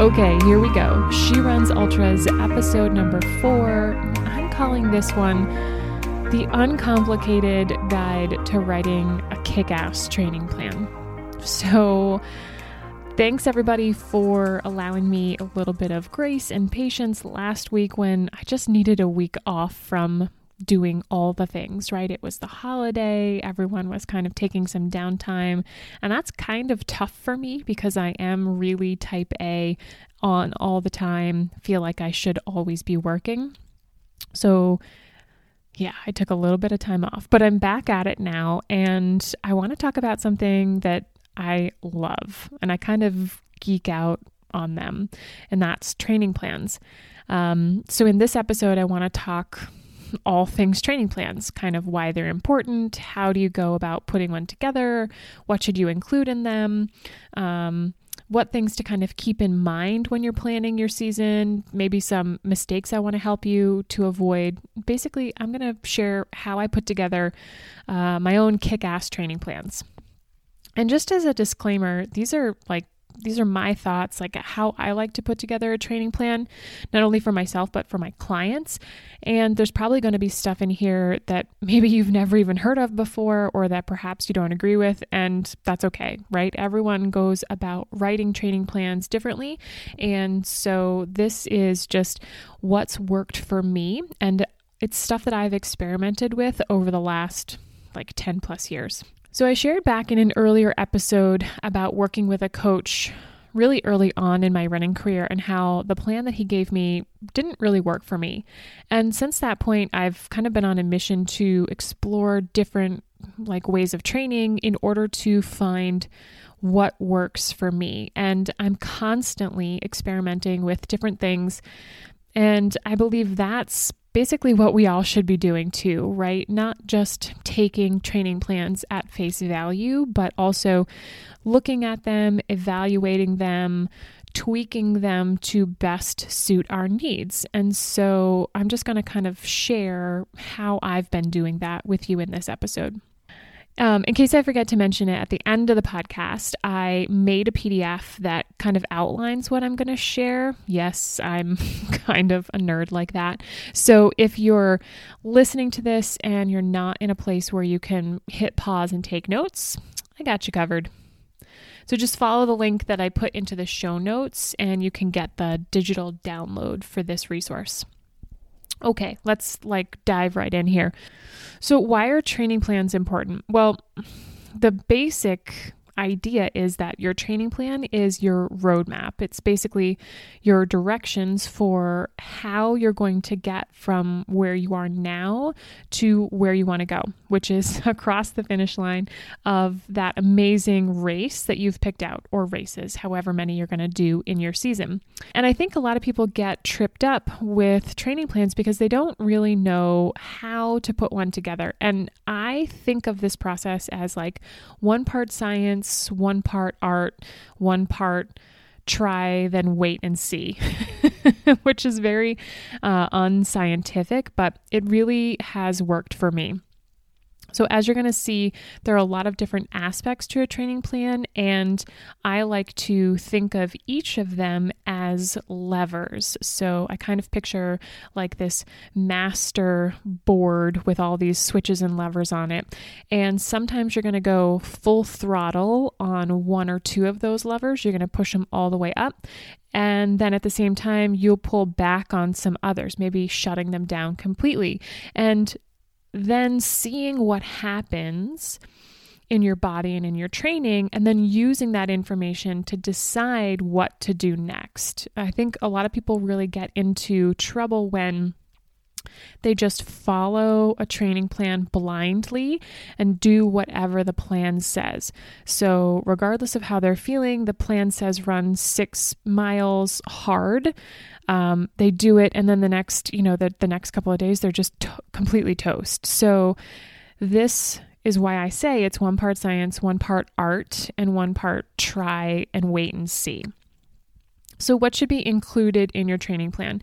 Okay, here we go. She Runs Ultras, episode number four. I'm calling this one The Uncomplicated Guide to Writing a Kick Ass Training Plan. So, thanks everybody for allowing me a little bit of grace and patience last week when I just needed a week off from doing all the things, right? It was the holiday, everyone was kind of taking some downtime, and that's kind of tough for me because I am really type A on all the time, feel like I should always be working. So, yeah, I took a little bit of time off, but I'm back at it now, and I want to talk about something that I love, and I kind of geek out on them, and that's training plans. Um, so, in this episode, I want to talk all things training plans, kind of why they're important, how do you go about putting one together, what should you include in them, um, what things to kind of keep in mind when you're planning your season, maybe some mistakes I want to help you to avoid. Basically, I'm going to share how I put together uh, my own kick ass training plans. And just as a disclaimer, these are like these are my thoughts, like how I like to put together a training plan, not only for myself, but for my clients. And there's probably going to be stuff in here that maybe you've never even heard of before, or that perhaps you don't agree with. And that's okay, right? Everyone goes about writing training plans differently. And so this is just what's worked for me. And it's stuff that I've experimented with over the last like 10 plus years. So, I shared back in an earlier episode about working with a coach really early on in my running career and how the plan that he gave me didn't really work for me. And since that point, I've kind of been on a mission to explore different like ways of training in order to find what works for me. And I'm constantly experimenting with different things. And I believe that's basically what we all should be doing too, right? Not just taking training plans at face value, but also looking at them, evaluating them, tweaking them to best suit our needs. And so I'm just going to kind of share how I've been doing that with you in this episode. Um, in case I forget to mention it at the end of the podcast, I made a PDF that kind of outlines what I'm going to share. Yes, I'm kind of a nerd like that. So if you're listening to this and you're not in a place where you can hit pause and take notes, I got you covered. So just follow the link that I put into the show notes and you can get the digital download for this resource. Okay, let's like dive right in here. So, why are training plans important? Well, the basic idea is that your training plan is your roadmap. It's basically your directions for how you're going to get from where you are now to where you want to go, which is across the finish line of that amazing race that you've picked out, or races, however many you're going to do in your season. And I think a lot of people get tripped up with training plans because they don't really know how to put one together. And I think of this process as like one part science one part art, one part try, then wait and see, which is very uh, unscientific, but it really has worked for me. So, as you're going to see, there are a lot of different aspects to a training plan, and I like to think of each of them as levers. So, I kind of picture like this master board with all these switches and levers on it. And sometimes you're going to go full throttle on one or two of those levers, you're going to push them all the way up. And then at the same time, you'll pull back on some others, maybe shutting them down completely. And then seeing what happens in your body and in your training, and then using that information to decide what to do next. I think a lot of people really get into trouble when they just follow a training plan blindly and do whatever the plan says. So, regardless of how they're feeling, the plan says run six miles hard. Um, they do it, and then the next, you know, the, the next couple of days, they're just to- completely toast. So, this is why I say it's one part science, one part art, and one part try and wait and see. So, what should be included in your training plan?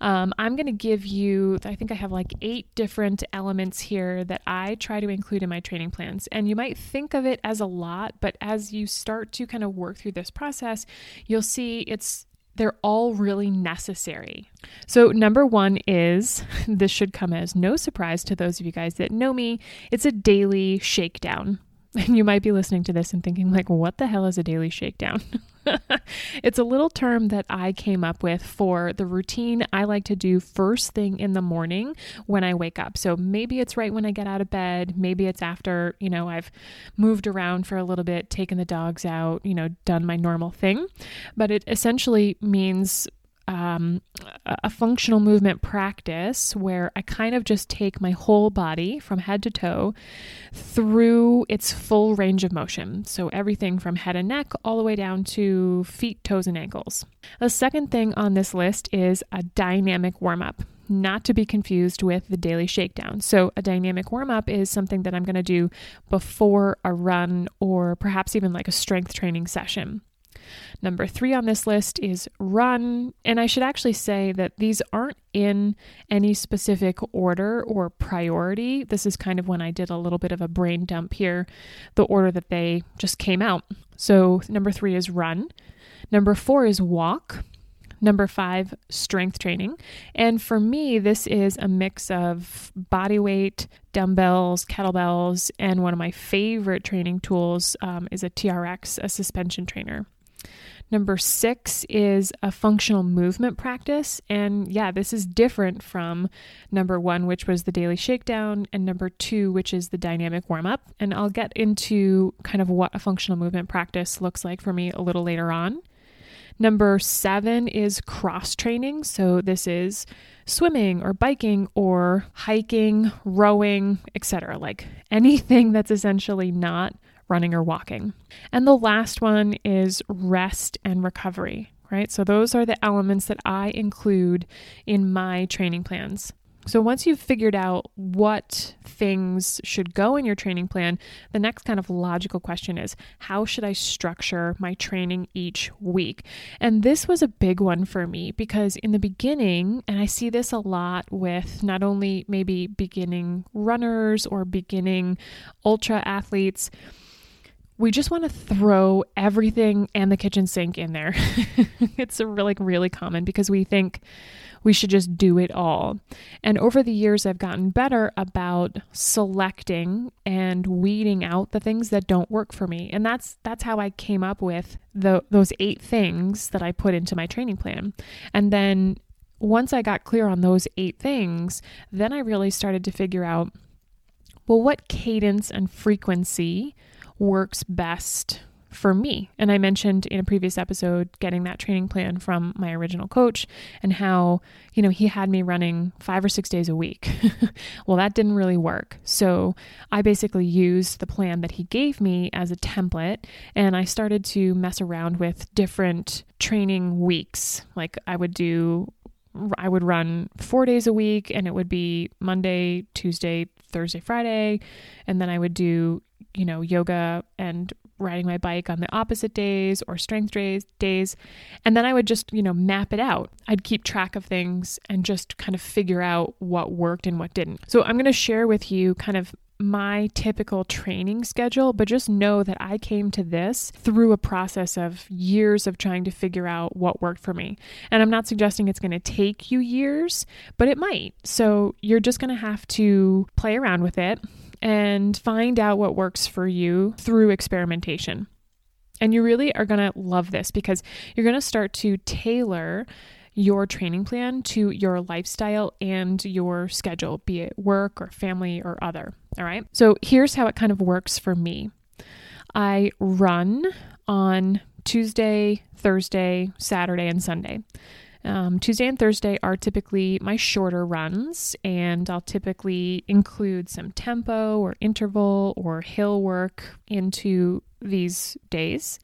Um, I'm going to give you, I think I have like eight different elements here that I try to include in my training plans. And you might think of it as a lot, but as you start to kind of work through this process, you'll see it's they're all really necessary. So, number one is this should come as no surprise to those of you guys that know me, it's a daily shakedown. And you might be listening to this and thinking, like, what the hell is a daily shakedown? it's a little term that I came up with for the routine I like to do first thing in the morning when I wake up. So maybe it's right when I get out of bed, maybe it's after, you know, I've moved around for a little bit, taken the dogs out, you know, done my normal thing. But it essentially means um, a functional movement practice where I kind of just take my whole body from head to toe through its full range of motion. So, everything from head and neck all the way down to feet, toes, and ankles. The second thing on this list is a dynamic warm up not to be confused with the daily shakedown. So, a dynamic warm up is something that I'm going to do before a run or perhaps even like a strength training session. Number three on this list is run. And I should actually say that these aren't in any specific order or priority. This is kind of when I did a little bit of a brain dump here, the order that they just came out. So number three is run. Number four is walk. Number five, strength training. And for me, this is a mix of body weight, dumbbells, kettlebells, and one of my favorite training tools um, is a TRX, a suspension trainer. Number six is a functional movement practice. And yeah, this is different from number one, which was the daily shakedown, and number two, which is the dynamic warm up. And I'll get into kind of what a functional movement practice looks like for me a little later on. Number seven is cross training. So this is swimming or biking or hiking, rowing, etc. Like anything that's essentially not running or walking. And the last one is rest and recovery, right? So those are the elements that I include in my training plans. So once you've figured out what things should go in your training plan, the next kind of logical question is how should I structure my training each week? And this was a big one for me because in the beginning, and I see this a lot with not only maybe beginning runners or beginning ultra athletes, we just want to throw everything and the kitchen sink in there. it's really, really common because we think we should just do it all. And over the years, I've gotten better about selecting and weeding out the things that don't work for me. And that's that's how I came up with the those eight things that I put into my training plan. And then once I got clear on those eight things, then I really started to figure out well, what cadence and frequency works best for me. And I mentioned in a previous episode getting that training plan from my original coach and how, you know, he had me running five or six days a week. well, that didn't really work. So I basically used the plan that he gave me as a template and I started to mess around with different training weeks. Like I would do I would run four days a week and it would be Monday, Tuesday, Thursday, Friday. And then I would do you know, yoga and riding my bike on the opposite days or strength days days and then I would just, you know, map it out. I'd keep track of things and just kind of figure out what worked and what didn't. So I'm going to share with you kind of my typical training schedule, but just know that I came to this through a process of years of trying to figure out what worked for me. And I'm not suggesting it's going to take you years, but it might. So you're just going to have to play around with it and find out what works for you through experimentation. And you really are going to love this because you're going to start to tailor your training plan to your lifestyle and your schedule, be it work or family or other. All right. So here's how it kind of works for me I run on Tuesday, Thursday, Saturday, and Sunday. Um, Tuesday and Thursday are typically my shorter runs, and I'll typically include some tempo or interval or hill work into these days.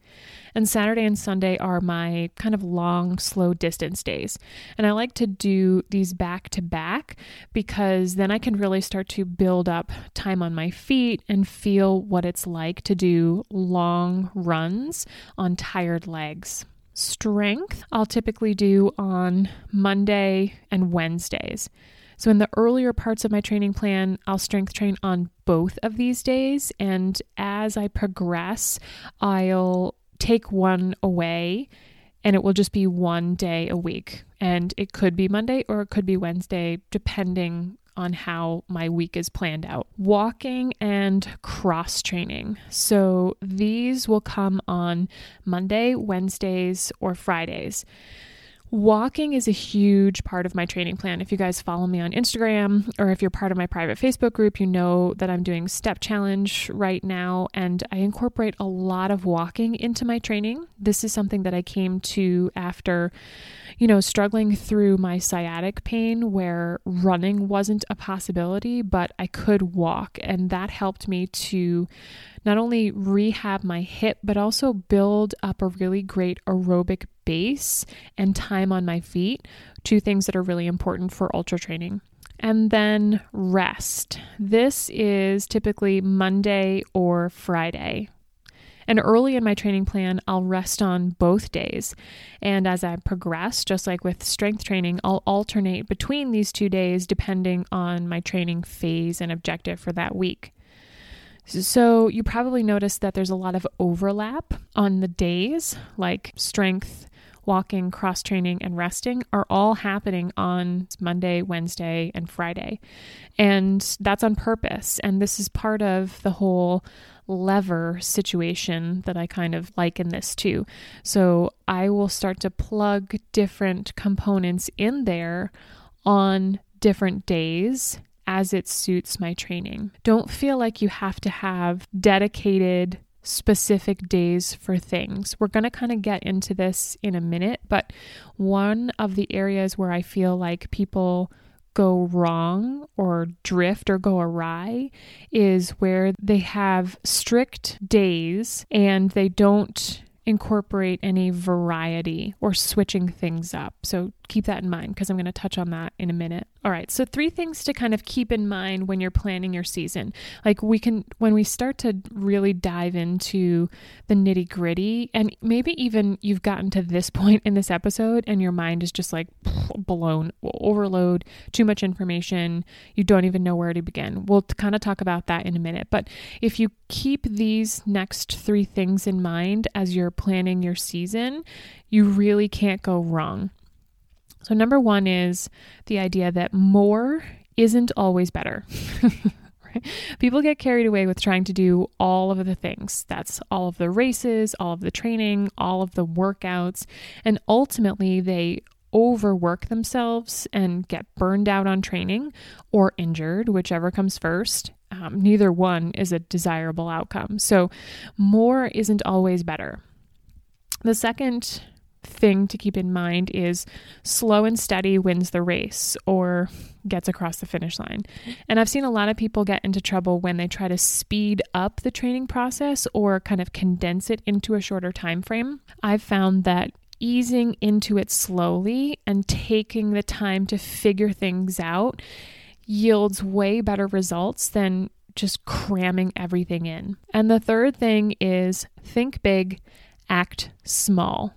And Saturday and Sunday are my kind of long, slow distance days. And I like to do these back to back because then I can really start to build up time on my feet and feel what it's like to do long runs on tired legs. Strength, I'll typically do on Monday and Wednesdays. So, in the earlier parts of my training plan, I'll strength train on both of these days. And as I progress, I'll take one away and it will just be one day a week. And it could be Monday or it could be Wednesday, depending on how my week is planned out. Walking and cross training. So these will come on Monday, Wednesdays, or Fridays. Walking is a huge part of my training plan. If you guys follow me on Instagram or if you're part of my private Facebook group, you know that I'm doing Step Challenge right now and I incorporate a lot of walking into my training. This is something that I came to after, you know, struggling through my sciatic pain where running wasn't a possibility, but I could walk. And that helped me to not only rehab my hip, but also build up a really great aerobic base and time on my feet, two things that are really important for ultra training. And then rest. This is typically Monday or Friday. And early in my training plan, I'll rest on both days. And as I progress, just like with strength training, I'll alternate between these two days depending on my training phase and objective for that week. So you probably noticed that there's a lot of overlap on the days, like strength, walking, cross training, and resting are all happening on Monday, Wednesday, and Friday. And that's on purpose. And this is part of the whole lever situation that I kind of liken this to. So I will start to plug different components in there on different days as it suits my training. Don't feel like you have to have dedicated specific days for things. We're going to kind of get into this in a minute, but one of the areas where I feel like people go wrong or drift or go awry is where they have strict days and they don't incorporate any variety or switching things up. So keep that in mind because I'm going to touch on that in a minute. All right, so three things to kind of keep in mind when you're planning your season. Like we can, when we start to really dive into the nitty gritty, and maybe even you've gotten to this point in this episode and your mind is just like blown, overload, too much information, you don't even know where to begin. We'll kind of talk about that in a minute. But if you keep these next three things in mind as you're planning your season, you really can't go wrong. So, number one is the idea that more isn't always better. People get carried away with trying to do all of the things. That's all of the races, all of the training, all of the workouts, and ultimately they overwork themselves and get burned out on training or injured, whichever comes first. Um, neither one is a desirable outcome. So, more isn't always better. The second thing to keep in mind is slow and steady wins the race or gets across the finish line. And I've seen a lot of people get into trouble when they try to speed up the training process or kind of condense it into a shorter time frame. I've found that easing into it slowly and taking the time to figure things out yields way better results than just cramming everything in. And the third thing is think big act small.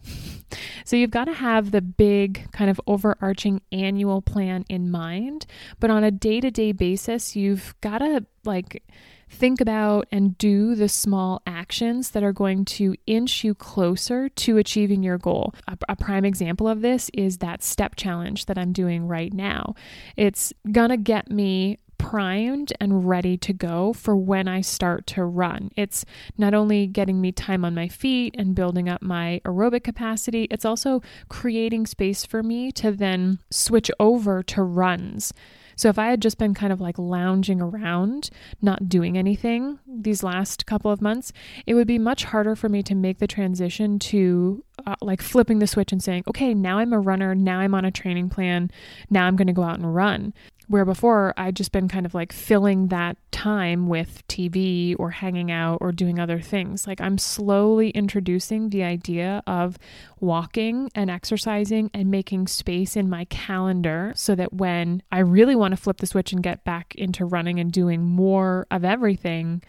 So you've got to have the big kind of overarching annual plan in mind, but on a day-to-day basis, you've got to like think about and do the small actions that are going to inch you closer to achieving your goal. A, a, prime example of this is that step challenge that I'm doing right now. It's gonna get me primed and ready to go for when I start to run. It's not only getting me time on my feet and building up my aerobic capacity, it's also creating space for me to then switch over to runs. So if I had just been kind of like lounging around, not doing anything these last couple of months, it would be much harder for me to make the transition to uh, like flipping the switch and saying, okay, now I'm a runner. Now I'm on a training plan. Now I'm going to go out and run. Where before I'd just been kind of like filling that time with TV or hanging out or doing other things. Like I'm slowly introducing the idea of walking and exercising and making space in my calendar so that when I really want to flip the switch and get back into running and doing more of everything,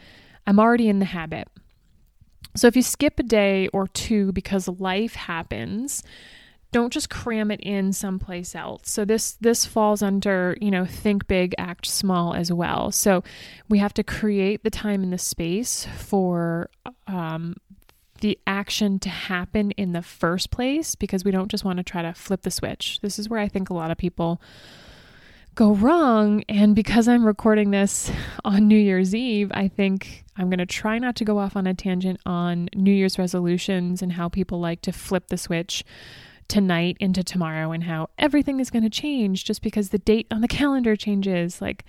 I'm already in the habit. So if you skip a day or two because life happens, don't just cram it in someplace else. So this this falls under, you know, think big, act small as well. So we have to create the time and the space for um, the action to happen in the first place because we don't just want to try to flip the switch. This is where I think a lot of people go wrong. And because I'm recording this on New Year's Eve, I think I'm going to try not to go off on a tangent on New Year's resolutions and how people like to flip the switch tonight into tomorrow and how everything is going to change just because the date on the calendar changes. Like,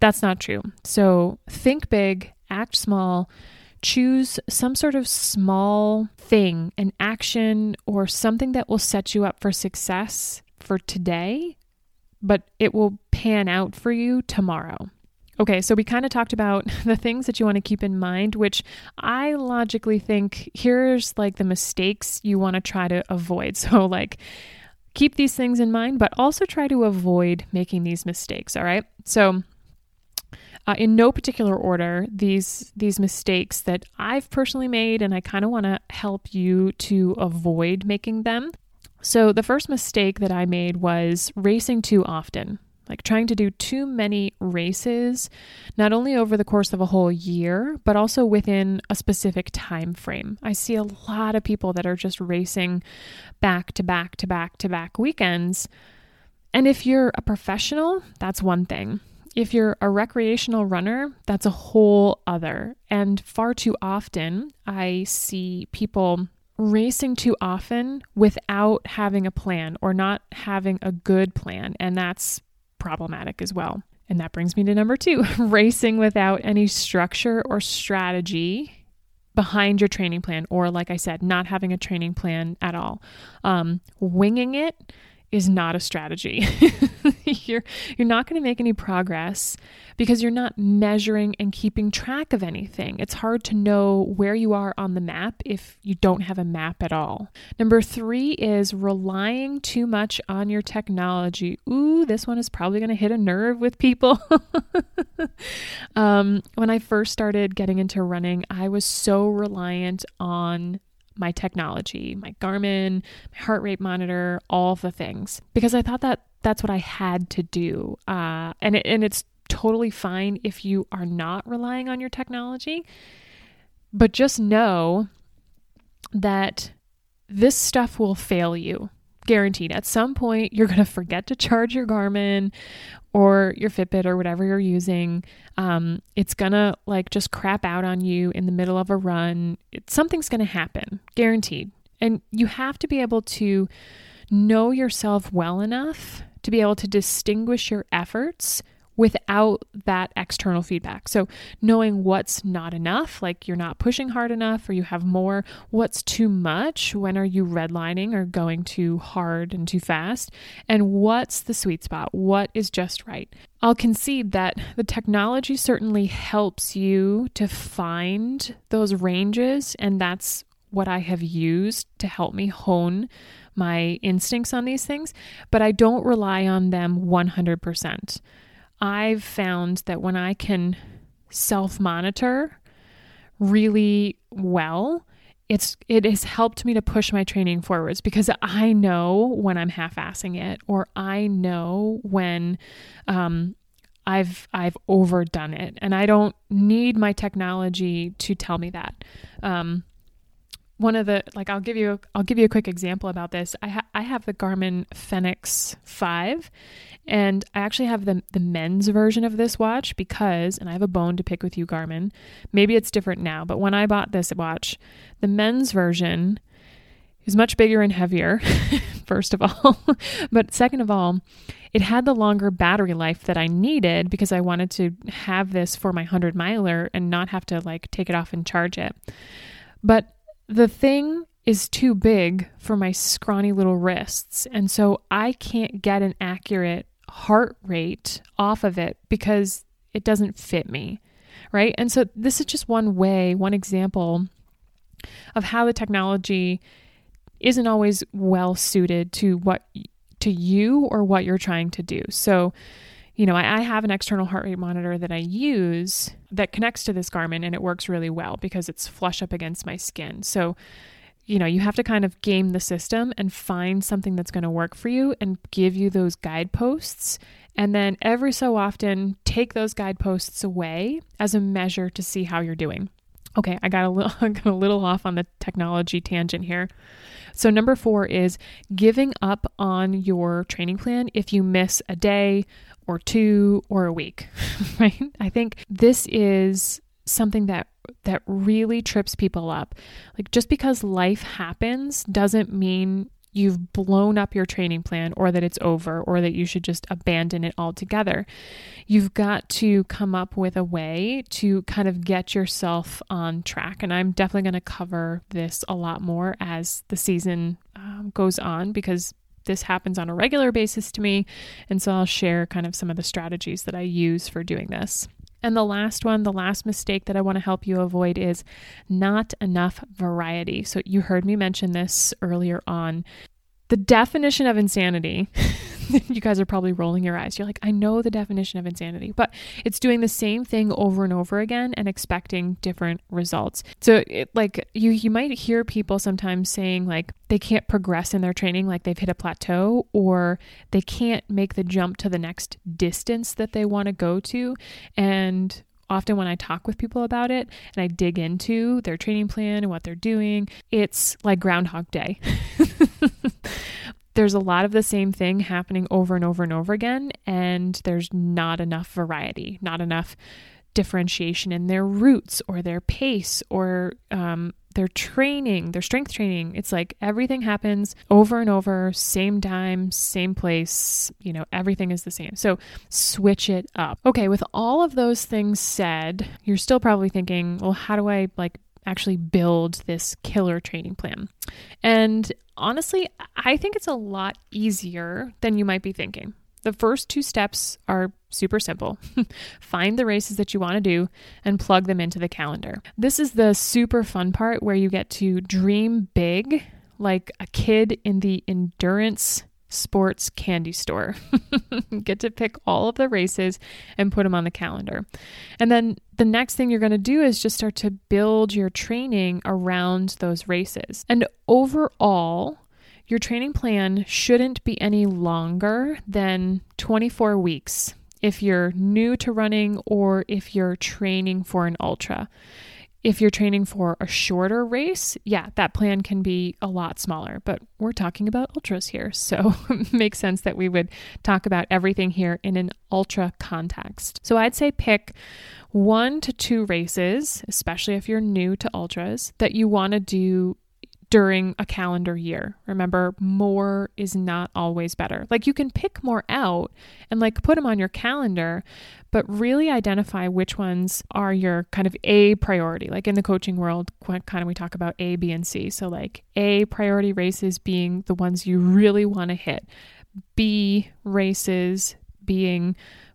that's not true. So think big, act small. Choose some sort of small thing, an action, or something that will set you up for success for today but it will pan out for you tomorrow. Okay, so we kind of talked about the things that you want to keep in mind, which I logically think here's like the mistakes you want to try to avoid. So, like, keep these things in mind, but also try to avoid making these mistakes. All right. So, uh, in no particular order, these these mistakes that I've personally made, and I kind of want to help you to avoid making them. So, the first mistake that I made was racing too often, like trying to do too many races, not only over the course of a whole year, but also within a specific time frame. I see a lot of people that are just racing back to back to back to back weekends. And if you're a professional, that's one thing. If you're a recreational runner, that's a whole other. And far too often, I see people racing too often without having a plan or not having a good plan. And that's problematic as well. And that brings me to number two racing without any structure or strategy behind your training plan, or like I said, not having a training plan at all. Um, winging it is not a strategy. you're you're not going to make any progress because you're not measuring and keeping track of anything. It's hard to know where you are on the map if you don't have a map at all. Number 3 is relying too much on your technology. Ooh, this one is probably going to hit a nerve with people. um, when I first started getting into running, I was so reliant on my technology, my Garmin, my heart rate monitor, all the things, because I thought that that's what I had to do. Uh, and, it, and it's totally fine if you are not relying on your technology, but just know that this stuff will fail you. Guaranteed. At some point, you're going to forget to charge your Garmin or your Fitbit or whatever you're using. Um, it's going to like just crap out on you in the middle of a run. It, something's going to happen, guaranteed. And you have to be able to know yourself well enough to be able to distinguish your efforts without that external feedback. So, knowing what's not enough, like you're not pushing hard enough or you have more, what's too much, when are you redlining or going too hard and too fast, and what's the sweet spot, what is just right. I'll concede that the technology certainly helps you to find those ranges, and that's what I have used to help me hone my instincts on these things, but I don't rely on them 100%. I've found that when I can self monitor really well, it's it has helped me to push my training forwards because I know when I'm half-assing it, or I know when um, I've I've overdone it, and I don't need my technology to tell me that. Um, one of the like I'll give you I'll give you a quick example about this. I ha- I have the Garmin Fenix 5 and I actually have the the men's version of this watch because and I have a bone to pick with you Garmin. Maybe it's different now, but when I bought this watch, the men's version is much bigger and heavier first of all. but second of all, it had the longer battery life that I needed because I wanted to have this for my 100 miler and not have to like take it off and charge it. But the thing is too big for my scrawny little wrists. And so I can't get an accurate heart rate off of it because it doesn't fit me. Right. And so this is just one way, one example of how the technology isn't always well suited to what to you or what you're trying to do. So you know, I, I, have an external heart rate monitor that I use that connects to this Garmin and it works really well because it's flush up against my skin. So, you know, you have to kind of game the system and find something that's going to work for you and give you those guideposts. And then every so often, take those guideposts away as a measure to see how you're doing. Okay, I got a little, got a little off on the technology tangent here. So, number four is giving up on your training plan if you miss a day or two or a week, right? I think this is something that that really trips people up. Like just because life happens doesn't mean you've blown up your training plan or that it's over or that you should just abandon it altogether. You've got to come up with a way to kind of get yourself on track. And I'm definitely going to cover this a lot more as the season um, goes on because this happens on a regular basis to me. And so I'll share kind of some of the strategies that I use for doing this. And the last one, the last mistake that I want to help you avoid is not enough variety. So you heard me mention this earlier on. The definition of insanity, you guys are probably rolling your eyes. You're like, I know the definition of insanity, but it's doing the same thing over and over again and expecting different results. So, it, like, you you might hear people sometimes saying like they can't progress in their training, like they've hit a plateau, or they can't make the jump to the next distance that they want to go to, and often when I talk with people about it and I dig into their training plan and what they're doing, it's like Groundhog Day. there's a lot of the same thing happening over and over and over again, and there's not enough variety, not enough differentiation in their routes or their pace or um, their training, their strength training. It's like everything happens over and over, same time, same place, you know, everything is the same. So switch it up. Okay, with all of those things said, you're still probably thinking, well, how do I like actually build this killer training plan? And honestly, I think it's a lot easier than you might be thinking. The first two steps are super simple. Find the races that you want to do and plug them into the calendar. This is the super fun part where you get to dream big like a kid in the endurance sports candy store. Get to pick all of the races and put them on the calendar. And then the next thing you're going to do is just start to build your training around those races. And overall, your training plan shouldn't be any longer than 24 weeks if you're new to running or if you're training for an ultra. If you're training for a shorter race, yeah, that plan can be a lot smaller, but we're talking about ultras here. So it makes sense that we would talk about everything here in an ultra context. So I'd say pick one to two races, especially if you're new to ultras, that you want to do during a calendar year. Remember, more is not always better. Like you can pick more out and like put them on your calendar, but really identify which ones are your kind of A priority. Like in the coaching world, kind of we talk about A, B, and C. So like A priority races being the ones you really want to hit. B races being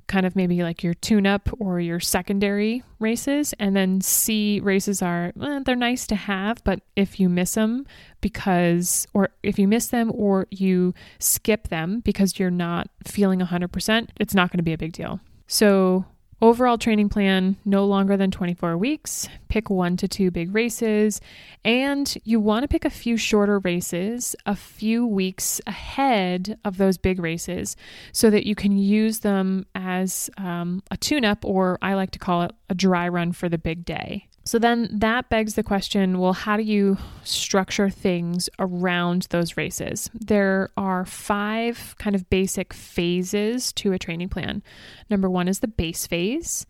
kind of maybe like your tune up or your secondary races. And then C races are, eh, they're nice to have, but if you miss them because, or if you miss them or you skip them because you're not feeling 100%, it's not going to be a big deal. So Overall training plan no longer than 24 weeks. Pick one to two big races, and you want to pick a few shorter races a few weeks ahead of those big races so that you can use them as um, a tune up, or I like to call it a dry run for the big day. So then that begs the question well, how do you structure things around those races? There are five kind of basic phases to a training plan. Number one is the base phase,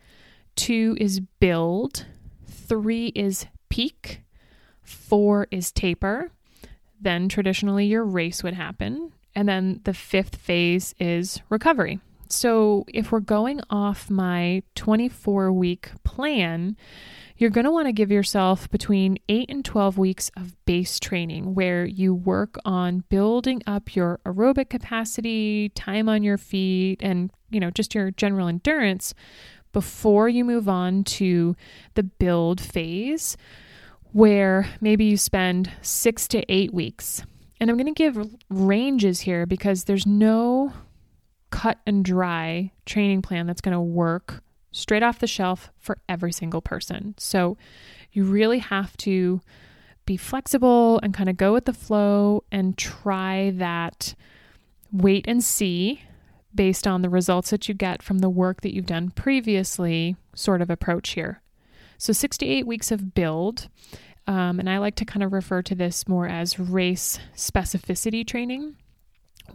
two is build, three is peak, four is taper. Then traditionally your race would happen. And then the fifth phase is recovery. So if we're going off my 24 week plan, you're going to want to give yourself between 8 and 12 weeks of base training where you work on building up your aerobic capacity, time on your feet, and, you know, just your general endurance before you move on to the build phase where maybe you spend 6 to 8 weeks. And I'm going to give ranges here because there's no cut and dry training plan that's going to work straight off the shelf for every single person. So you really have to be flexible and kind of go with the flow and try that wait and see based on the results that you get from the work that you've done previously sort of approach here. So, 68 weeks of build. Um, and I like to kind of refer to this more as race specificity training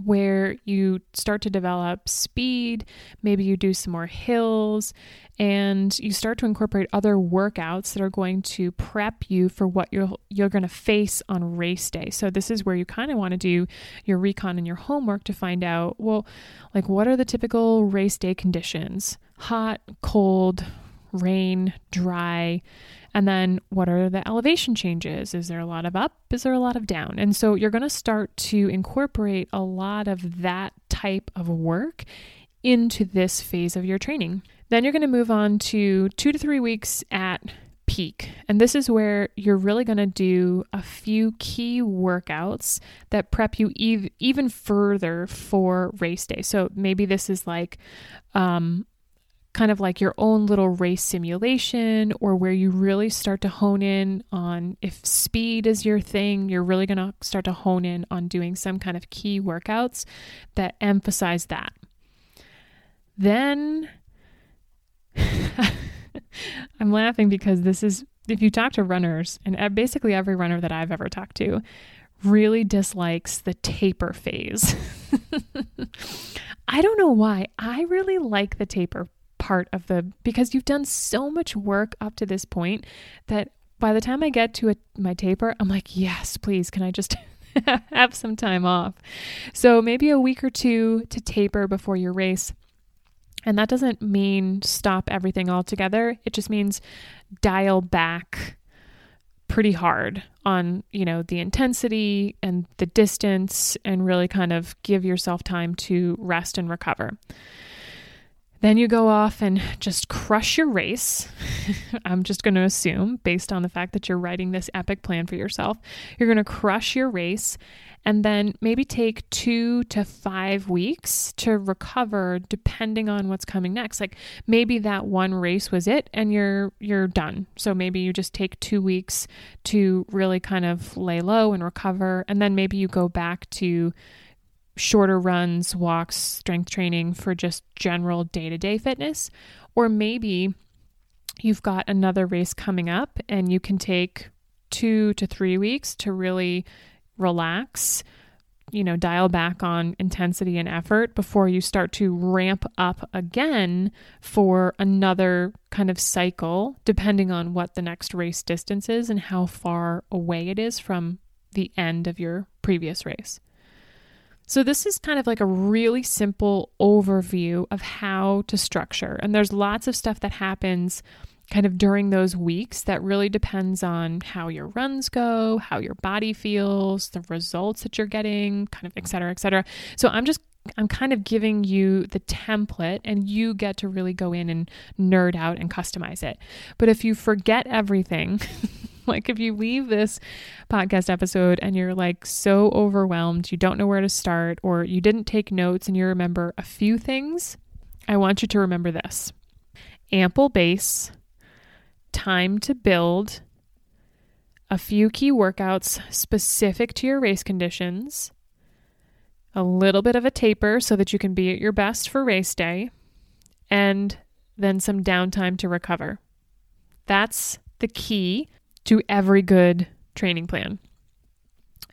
where you start to develop speed, maybe you do some more hills, and you start to incorporate other workouts that are going to prep you for what you're you're going to face on race day. So this is where you kind of want to do your recon and your homework to find out, well, like what are the typical race day conditions? Hot, cold, rain, dry, and then what are the elevation changes? Is there a lot of up? Is there a lot of down? And so you're going to start to incorporate a lot of that type of work into this phase of your training. Then you're going to move on to two to three weeks at peak. And this is where you're really going to do a few key workouts that prep you ev- even further for race day. So maybe this is like um, kind of like your own little race simulation or where you really start to hone in on if speed is your thing, you're really going to start to hone in on doing some kind of key workouts that emphasize that. Then I'm laughing because this is, if you talk to runners, and basically every runner that I've ever talked to really dislikes the taper phase. I don't know why. I really like the taper part of the because you've done so much work up to this point that by the time I get to a, my taper, I'm like, yes, please, can I just have some time off? So maybe a week or two to taper before your race. And that doesn't mean stop everything altogether. It just means dial back pretty hard on, you know, the intensity and the distance and really kind of give yourself time to rest and recover. Then you go off and just crush your race. I'm just going to assume, based on the fact that you're writing this epic plan for yourself, you're going to crush your race and then maybe take two to five weeks to recover depending on what's coming next like maybe that one race was it and you're you're done so maybe you just take two weeks to really kind of lay low and recover and then maybe you go back to shorter runs, walks, strength training for just general day to day fitness. Or maybe you've got another race coming up and you can take two to three weeks to really relax, you know, dial back on intensity and effort before you start to ramp up again for another kind of cycle, depending on what the next race distance is and how far away it is from the end of your previous race. So, this is kind of like a really simple overview of how to structure. And there's lots of stuff that happens kind of during those weeks that really depends on how your runs go, how your body feels, the results that you're getting, kind of et cetera, et cetera. So, I'm just I'm kind of giving you the template and you get to really go in and nerd out and customize it. But if you forget everything, like if you leave this podcast episode and you're like so overwhelmed, you don't know where to start, or you didn't take notes and you remember a few things, I want you to remember this ample base, time to build, a few key workouts specific to your race conditions, a little bit of a taper so that you can be at your best for race day, and then some downtime to recover. That's the key to every good training plan.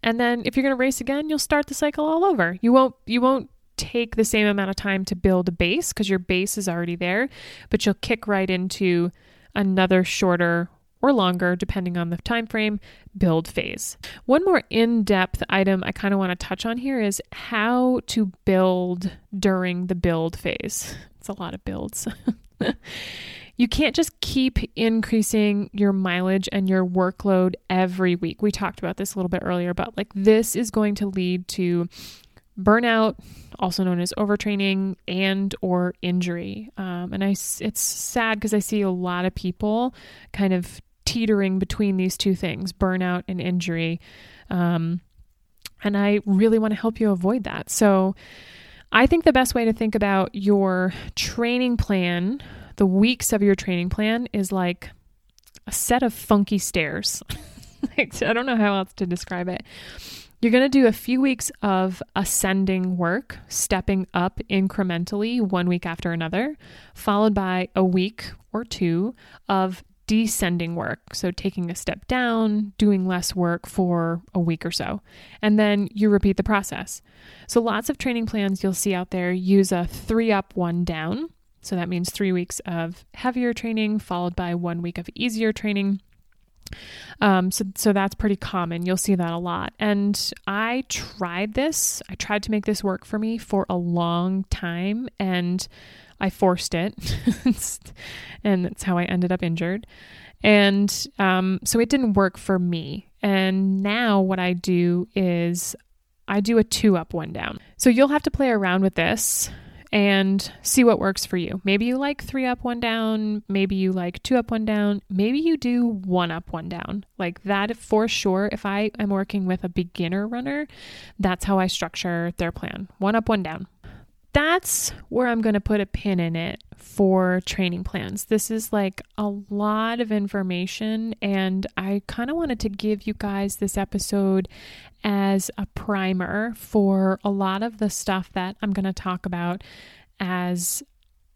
And then if you're going to race again, you'll start the cycle all over. You won't you won't take the same amount of time to build a base because your base is already there, but you'll kick right into another shorter or longer depending on the time frame build phase. One more in-depth item I kind of want to touch on here is how to build during the build phase. It's a lot of builds. you can't just keep increasing your mileage and your workload every week. We talked about this a little bit earlier, but like this is going to lead to burnout, also known as overtraining and or injury. Um, and I, it's sad because I see a lot of people kind of teetering between these two things, burnout and injury. Um, and I really want to help you avoid that. So I think the best way to think about your training plan, the weeks of your training plan, is like a set of funky stairs. I don't know how else to describe it. You're going to do a few weeks of ascending work, stepping up incrementally one week after another, followed by a week or two of descending work. So, taking a step down, doing less work for a week or so. And then you repeat the process. So, lots of training plans you'll see out there use a three up, one down. So, that means three weeks of heavier training, followed by one week of easier training um, so, so that's pretty common. You'll see that a lot. And I tried this. I tried to make this work for me for a long time, and I forced it, and that's how I ended up injured. And um, so it didn't work for me. And now what I do is I do a two up, one down. So you'll have to play around with this and see what works for you. Maybe you like three up, one down. Maybe you like two up, one down. Maybe you do one up, one down. Like that for sure. If I am working with a beginner runner, that's how I structure their plan one up, one down. That's where I'm going to put a pin in it for training plans. This is like a lot of information, and I kind of wanted to give you guys this episode as a primer for a lot of the stuff that I'm going to talk about as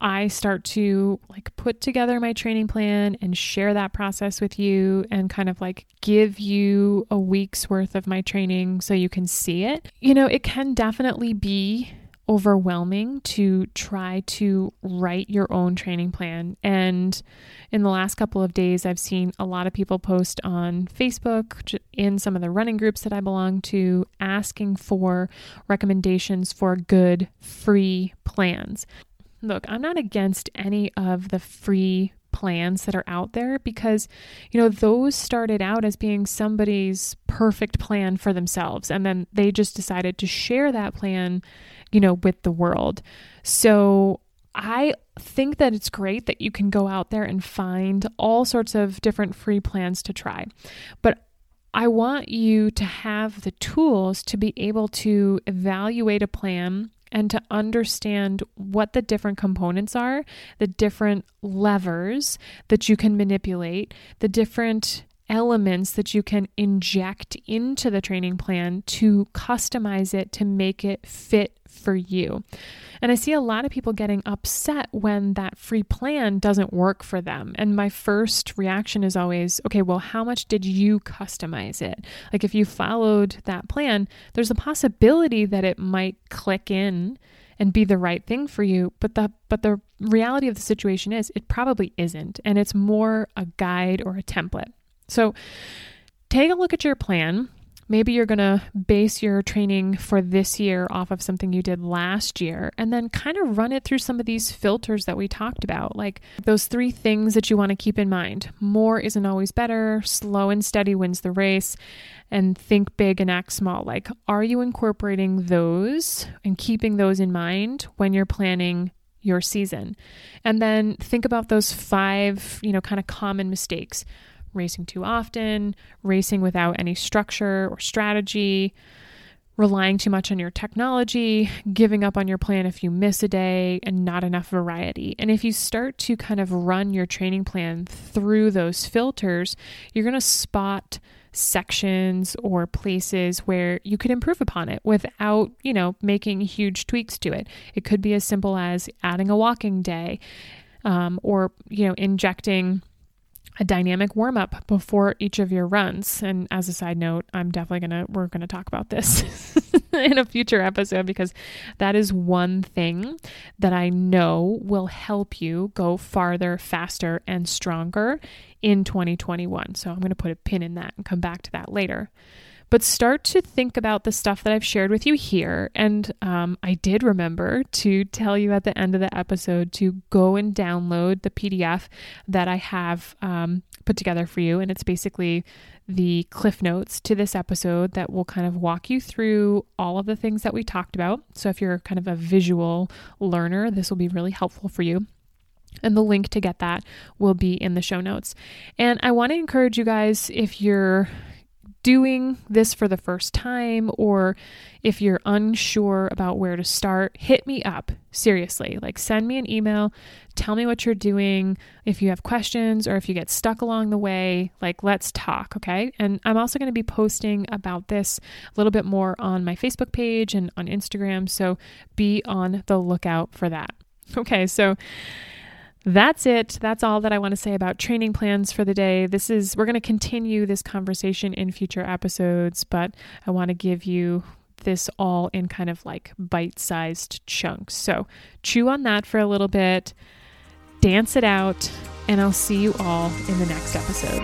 I start to like put together my training plan and share that process with you and kind of like give you a week's worth of my training so you can see it. You know, it can definitely be overwhelming to try to write your own training plan. And in the last couple of days, I've seen a lot of people post on Facebook in some of the running groups that I belong to asking for recommendations for good free plans. Look, I'm not against any of the free plans that are out there because, you know, those started out as being somebody's perfect plan for themselves. And then they just decided to share that plan, you know, with the world. So I think that it's great that you can go out there and find all sorts of different free plans to try. But I want you to have the tools to be able to evaluate a plan and to understand what the different components are, the different levers that you can manipulate, the different elements that you can inject into the training plan to customize it to make it fit for you. And I see a lot of people getting upset when that free plan doesn't work for them. And my first reaction is always, okay, well, how much did you customize it? Like if you followed that plan, there's a possibility that it might click in and be the right thing for you but the but the reality of the situation is it probably isn't and it's more a guide or a template so take a look at your plan. Maybe you're going to base your training for this year off of something you did last year and then kind of run it through some of these filters that we talked about, like those three things that you want to keep in mind. More isn't always better, slow and steady wins the race, and think big and act small. Like, are you incorporating those and keeping those in mind when you're planning your season? And then think about those five, you know, kind of common mistakes racing too often, racing without any structure or strategy, relying too much on your technology, giving up on your plan if you miss a day, and not enough variety. And if you start to kind of run your training plan through those filters, you're going to spot sections or places where you could improve upon it without, you know, making huge tweaks to it. It could be as simple as adding a walking day um, or, you know, injecting a dynamic warm up before each of your runs. And as a side note, I'm definitely going to, we're going to talk about this in a future episode because that is one thing that I know will help you go farther, faster, and stronger in 2021. So I'm going to put a pin in that and come back to that later but start to think about the stuff that I've shared with you here. And um, I did remember to tell you at the end of the episode to go and download the PDF that I have um, put together for you. And it's basically the cliff notes to this episode that will kind of walk you through all of the things that we talked about. So if you're kind of a visual learner, this will be really helpful for you. And the link to get that will be in the show notes. And I want to encourage you guys if you're doing this for the first time or if you're unsure about where to start, hit me up. Seriously, like send me an email, tell me what you're doing. If you have questions or if you get stuck along the way, like let's talk, okay? And I'm also going to be posting about this a little bit more on my Facebook page and on Instagram, so be on the lookout for that. Okay, so that's it. That's all that I want to say about training plans for the day. This is, we're going to continue this conversation in future episodes, but I want to give you this all in kind of like bite sized chunks. So chew on that for a little bit, dance it out, and I'll see you all in the next episode.